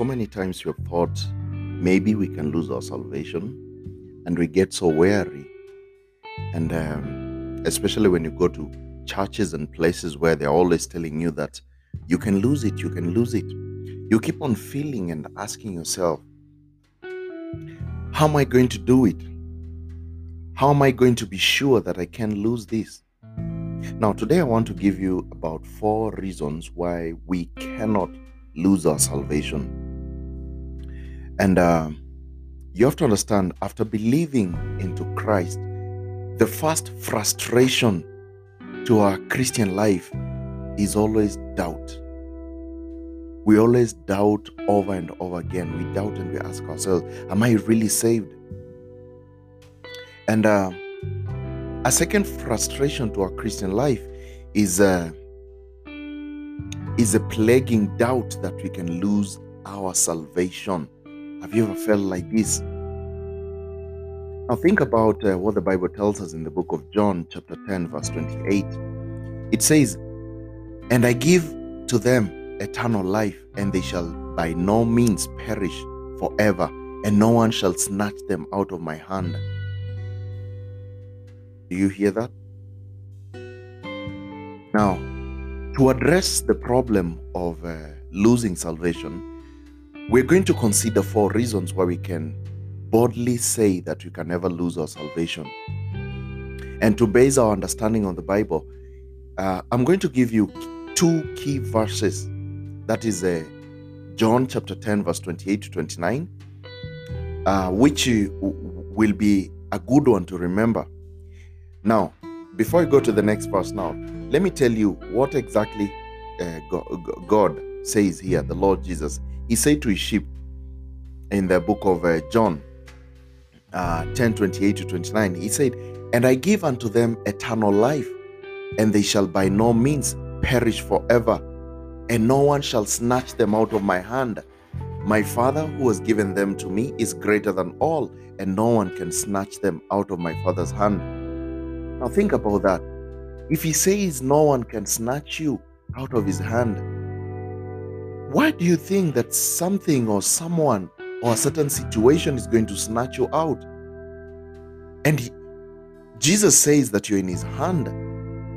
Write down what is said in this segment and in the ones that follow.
so many times you have thought maybe we can lose our salvation and we get so weary. And um, especially when you go to churches and places where they're always telling you that you can lose it, you can lose it. You keep on feeling and asking yourself, how am I going to do it? How am I going to be sure that I can lose this? Now, today I want to give you about four reasons why we cannot lose our salvation. And uh, you have to understand, after believing into Christ, the first frustration to our Christian life is always doubt. We always doubt over and over again. We doubt and we ask ourselves, Am I really saved? And uh, a second frustration to our Christian life is uh, is a plaguing doubt that we can lose our salvation. Have you ever felt like this? Now think about uh, what the Bible tells us in the book of John, chapter 10, verse 28. It says, And I give to them eternal life, and they shall by no means perish forever, and no one shall snatch them out of my hand. Do you hear that? Now, to address the problem of uh, losing salvation, we're going to consider four reasons why we can boldly say that we can never lose our salvation. And to base our understanding on the Bible, uh, I'm going to give you two key verses. That is uh, John chapter 10, verse 28 to 29, uh, which will be a good one to remember. Now, before I go to the next verse now, let me tell you what exactly uh, God says here, the Lord Jesus. He said to his sheep in the book of uh, John uh, 10 28 to 29, he said, And I give unto them eternal life, and they shall by no means perish forever, and no one shall snatch them out of my hand. My Father, who has given them to me, is greater than all, and no one can snatch them out of my Father's hand. Now, think about that. If he says no one can snatch you out of his hand, why do you think that something or someone or a certain situation is going to snatch you out? And he, Jesus says that you're in his hand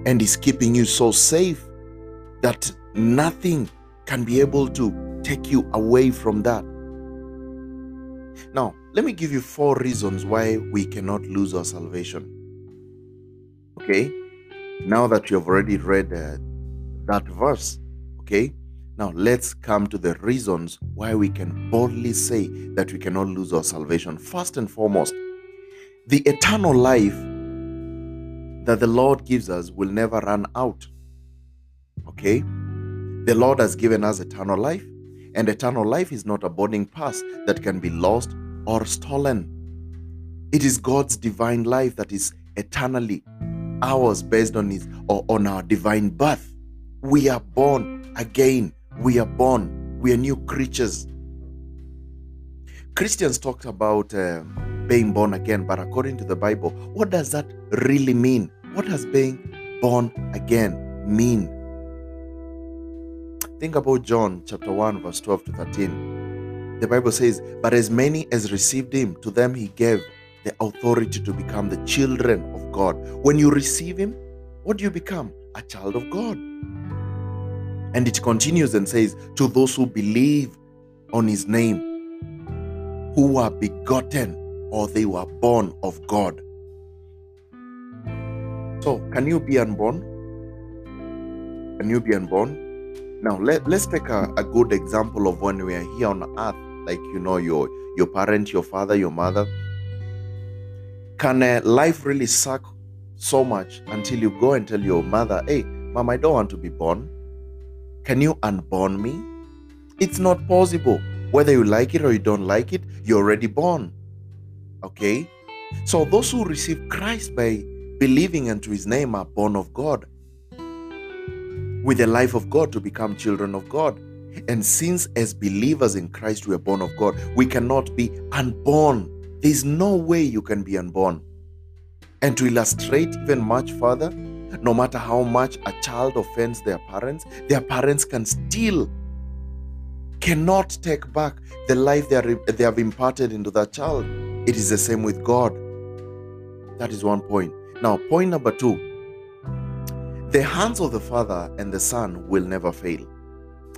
and he's keeping you so safe that nothing can be able to take you away from that. Now, let me give you four reasons why we cannot lose our salvation. Okay? Now that you have already read uh, that verse, okay? Now let's come to the reasons why we can boldly say that we cannot lose our salvation. First and foremost, the eternal life that the Lord gives us will never run out. Okay? The Lord has given us eternal life, and eternal life is not a boarding pass that can be lost or stolen. It is God's divine life that is eternally ours based on his or on our divine birth. We are born again. We are born. We are new creatures. Christians talked about uh, being born again, but according to the Bible, what does that really mean? What does being born again mean? Think about John chapter 1, verse 12 to 13. The Bible says, But as many as received him, to them he gave the authority to become the children of God. When you receive Him, what do you become? A child of God. And it continues and says, To those who believe on His name, who are begotten or they were born of God. So, can you be unborn? Can you be unborn? Now, let, let's take a, a good example of when we are here on earth, like you know, your your parent, your father, your mother, can uh, life really suck so much until you go and tell your mother, hey, mom, I don't want to be born? Can you unborn me? It's not possible. Whether you like it or you don't like it, you're already born. Okay? So those who receive Christ by believing into his name are born of God. With the life of God to become children of God. And since as believers in Christ we are born of God, we cannot be unborn there's no way you can be unborn. And to illustrate even much further, no matter how much a child offends their parents, their parents can still cannot take back the life they, are, they have imparted into that child. It is the same with God. That is one point. Now, point number two the hands of the Father and the Son will never fail.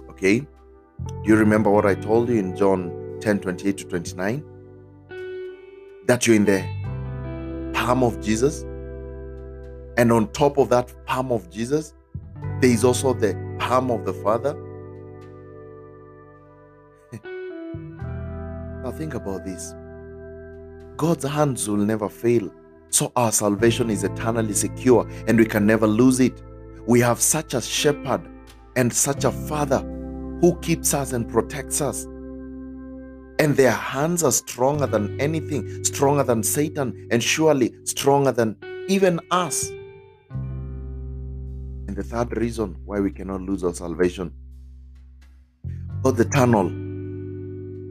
Okay? Do you remember what I told you in John 10 28 to 29? That you're in the palm of Jesus. And on top of that palm of Jesus, there is also the palm of the Father. now think about this God's hands will never fail. So our salvation is eternally secure and we can never lose it. We have such a shepherd and such a father who keeps us and protects us. And their hands are stronger than anything, stronger than Satan, and surely stronger than even us. The third reason why we cannot lose our salvation God's eternal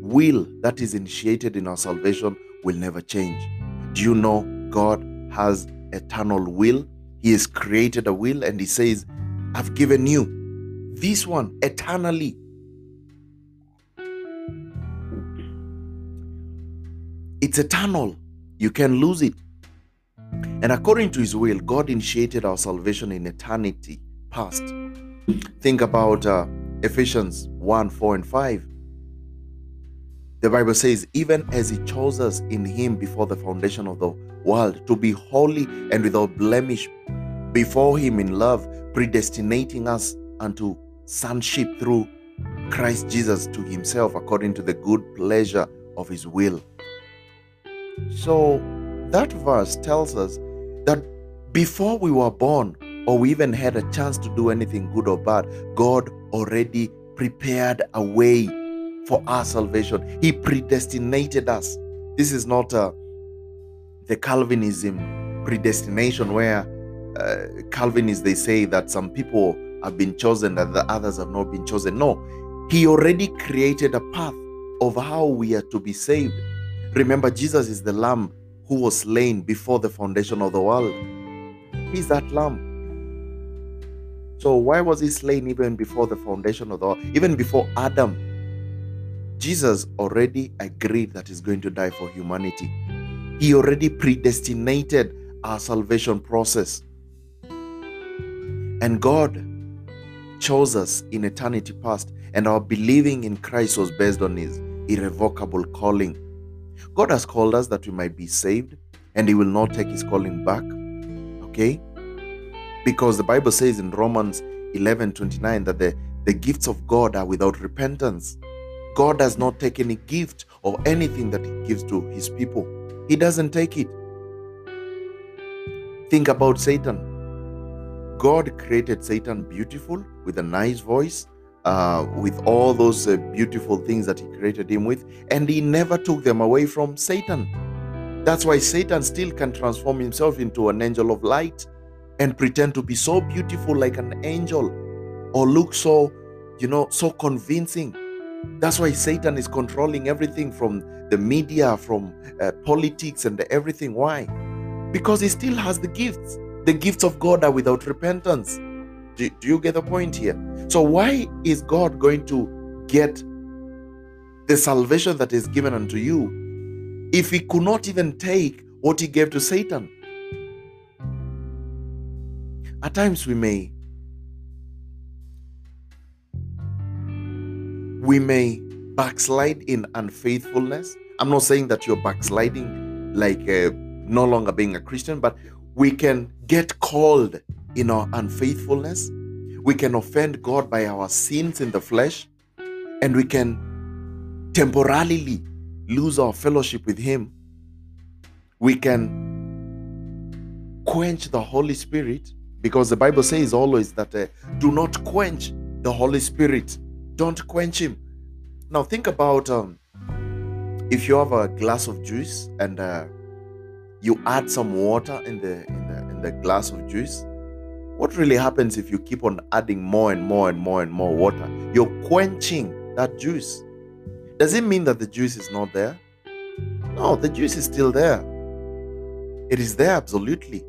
will that is initiated in our salvation will never change. Do you know God has eternal will. He has created a will and He says, I've given you this one eternally. It's eternal. You can lose it. And according to His will, God initiated our salvation in eternity past. Think about uh, Ephesians 1 4 and 5. The Bible says, even as He chose us in Him before the foundation of the world to be holy and without blemish before Him in love, predestinating us unto sonship through Christ Jesus to Himself according to the good pleasure of His will. So that verse tells us that before we were born, or we even had a chance to do anything good or bad, God already prepared a way for our salvation. He predestinated us. This is not uh, the Calvinism predestination, where uh, Calvinists they say that some people have been chosen and the others have not been chosen. No, He already created a path of how we are to be saved. Remember, Jesus is the Lamb who was slain before the foundation of the world. He's that Lamb. So why was he slain even before the foundation of the world? Even before Adam Jesus already agreed that he's going to die for humanity. He already predestinated our salvation process. And God chose us in eternity past, and our believing in Christ was based on his irrevocable calling. God has called us that we might be saved, and he will not take his calling back. Okay? Because the Bible says in Romans 11 29 that the, the gifts of God are without repentance. God does not take any gift or anything that He gives to His people. He doesn't take it. Think about Satan. God created Satan beautiful with a nice voice, uh, with all those uh, beautiful things that He created him with, and He never took them away from Satan. That's why Satan still can transform himself into an angel of light and pretend to be so beautiful like an angel or look so, you know, so convincing that's why Satan is controlling everything from the media, from uh, politics, and everything. Why? Because he still has the gifts. The gifts of God are without repentance. Do, do you get the point here? So, why is God going to get the salvation that is given unto you if he could not even take what he gave to Satan? At times we may we may backslide in unfaithfulness. I'm not saying that you're backsliding like uh, no longer being a Christian, but we can get called in our unfaithfulness. We can offend God by our sins in the flesh, and we can temporarily lose our fellowship with Him. We can quench the Holy Spirit because the Bible says always that uh, do not quench the Holy Spirit don't quench him. Now think about um, if you have a glass of juice and uh, you add some water in the, in the in the glass of juice. What really happens if you keep on adding more and more and more and more water? You're quenching that juice. Does it mean that the juice is not there? No, the juice is still there. It is there absolutely.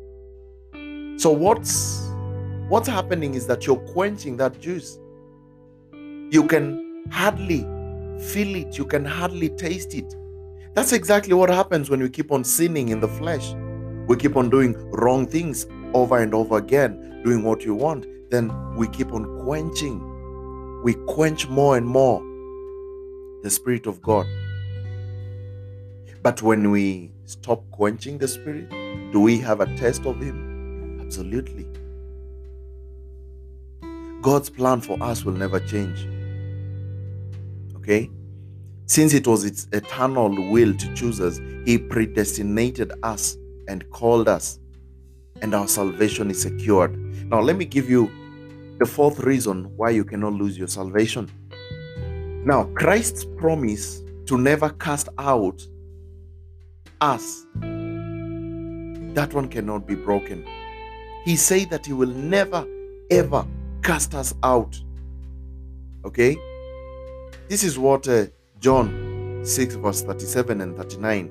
So what's what's happening is that you're quenching that juice you can hardly feel it, you can hardly taste it. That's exactly what happens when we keep on sinning in the flesh. We keep on doing wrong things over and over again, doing what you want. Then we keep on quenching. We quench more and more the Spirit of God. But when we stop quenching the Spirit, do we have a taste of Him? Absolutely. God's plan for us will never change. Okay? Since it was its eternal will to choose us, He predestinated us and called us, and our salvation is secured. Now, let me give you the fourth reason why you cannot lose your salvation. Now, Christ's promise to never cast out us, that one cannot be broken. He said that He will never, ever cast us out. Okay? This is what uh, John 6, verse 37 and 39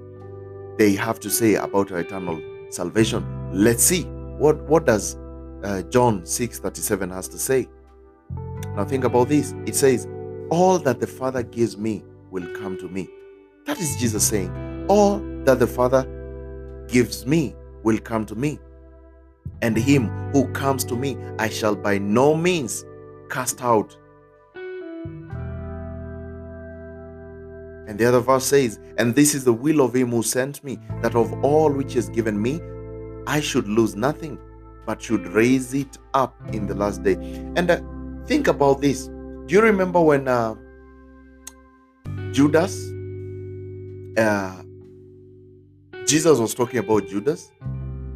they have to say about our eternal salvation. Let's see what what does uh, John 6 37 has to say. Now think about this. It says, All that the Father gives me will come to me. That is Jesus saying, All that the Father gives me will come to me. And him who comes to me, I shall by no means cast out. And the other verse says, And this is the will of him who sent me, that of all which he has given me, I should lose nothing, but should raise it up in the last day. And uh, think about this. Do you remember when uh, Judas, uh, Jesus was talking about Judas,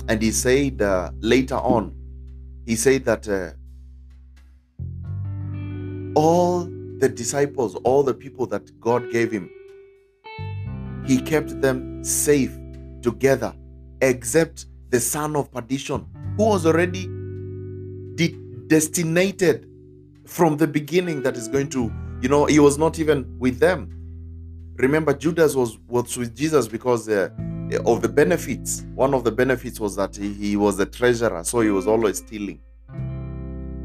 and he said uh, later on, he said that uh, all the disciples, all the people that God gave him, he kept them safe together, except the son of perdition, who was already de- destinated from the beginning that is going to, you know, he was not even with them. Remember, Judas was, was with Jesus because uh, of the benefits. One of the benefits was that he, he was a treasurer, so he was always stealing.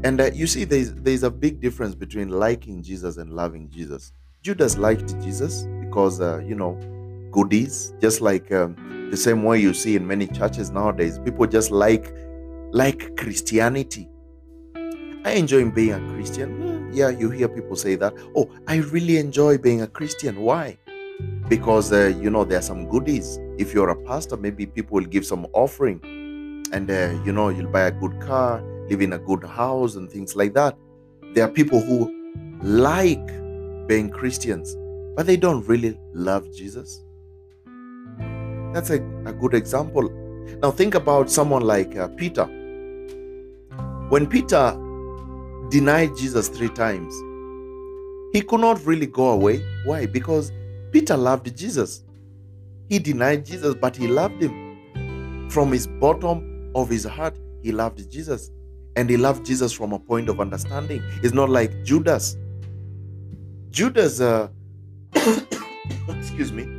And uh, you see, there's, there's a big difference between liking Jesus and loving Jesus. Judas liked Jesus because, uh, you know, goodies, just like um, the same way you see in many churches nowadays. People just like like Christianity. I enjoy being a Christian. Hmm, yeah, you hear people say that. Oh, I really enjoy being a Christian. Why? Because uh, you know there are some goodies. If you're a pastor, maybe people will give some offering, and uh, you know you'll buy a good car, live in a good house, and things like that. There are people who like being Christians, but they don't really love Jesus. That's a, a good example. Now, think about someone like uh, Peter. When Peter denied Jesus three times, he could not really go away. Why? Because Peter loved Jesus. He denied Jesus, but he loved him. From his bottom of his heart, he loved Jesus. And he loved Jesus from a point of understanding. It's not like Judas. Judas, uh, excuse me,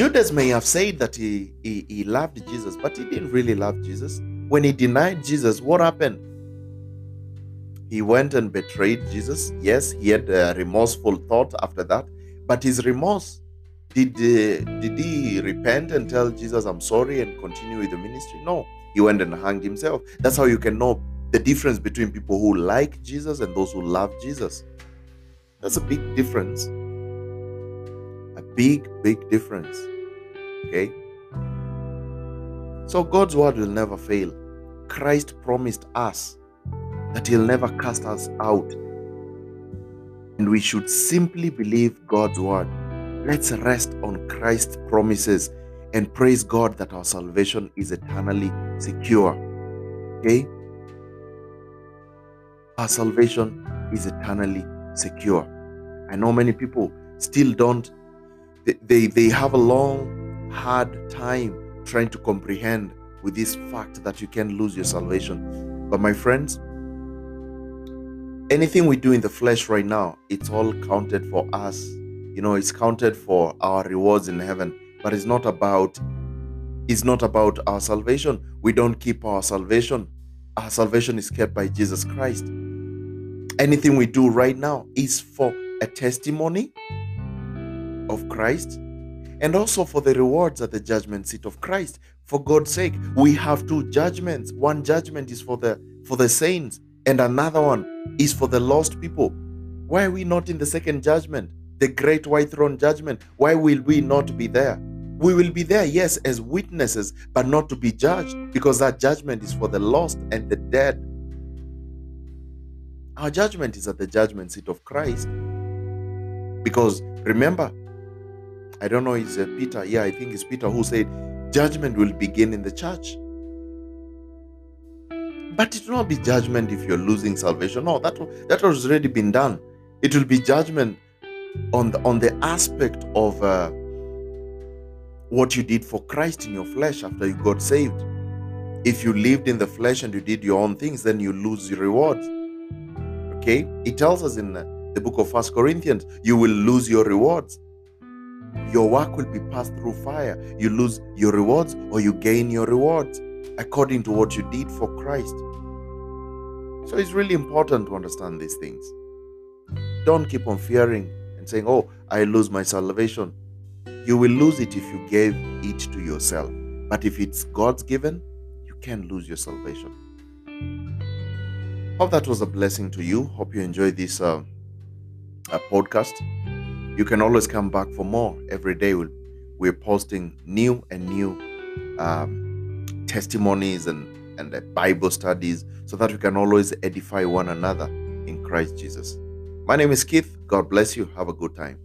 Judas may have said that he, he, he loved Jesus, but he didn't really love Jesus. When he denied Jesus, what happened? He went and betrayed Jesus. Yes, he had a remorseful thought after that, but his remorse did uh, did he repent and tell Jesus, "I'm sorry," and continue with the ministry? No, he went and hanged himself. That's how you can know the difference between people who like Jesus and those who love Jesus. That's a big difference big, big difference. Okay? So God's word will never fail. Christ promised us that He'll never cast us out. And we should simply believe God's word. Let's rest on Christ's promises and praise God that our salvation is eternally secure. Okay? Our salvation is eternally secure. I know many people still don't they, they have a long, hard time trying to comprehend with this fact that you can lose your salvation. But my friends, anything we do in the flesh right now, it's all counted for us. You know, it's counted for our rewards in heaven, but it's not about it's not about our salvation. We don't keep our salvation. Our salvation is kept by Jesus Christ. Anything we do right now is for a testimony of Christ and also for the rewards at the judgment seat of Christ. For God's sake, we have two judgments. One judgment is for the for the saints and another one is for the lost people. Why are we not in the second judgment? The great white throne judgment. Why will we not be there? We will be there, yes, as witnesses, but not to be judged because that judgment is for the lost and the dead. Our judgment is at the judgment seat of Christ. Because remember, I don't know, uh, Peter. Yeah, I think it's Peter who said, Judgment will begin in the church. But it will not be judgment if you're losing salvation. No, that, that has already been done. It will be judgment on the, on the aspect of uh, what you did for Christ in your flesh after you got saved. If you lived in the flesh and you did your own things, then you lose your rewards. Okay? It tells us in the book of First Corinthians, you will lose your rewards. Your work will be passed through fire. You lose your rewards or you gain your rewards according to what you did for Christ. So it's really important to understand these things. Don't keep on fearing and saying, Oh, I lose my salvation. You will lose it if you gave it to yourself. But if it's God's given, you can lose your salvation. Hope that was a blessing to you. Hope you enjoyed this uh, uh, podcast. You can always come back for more. Every day we'll, we're posting new and new um, testimonies and, and uh, Bible studies so that we can always edify one another in Christ Jesus. My name is Keith. God bless you. Have a good time.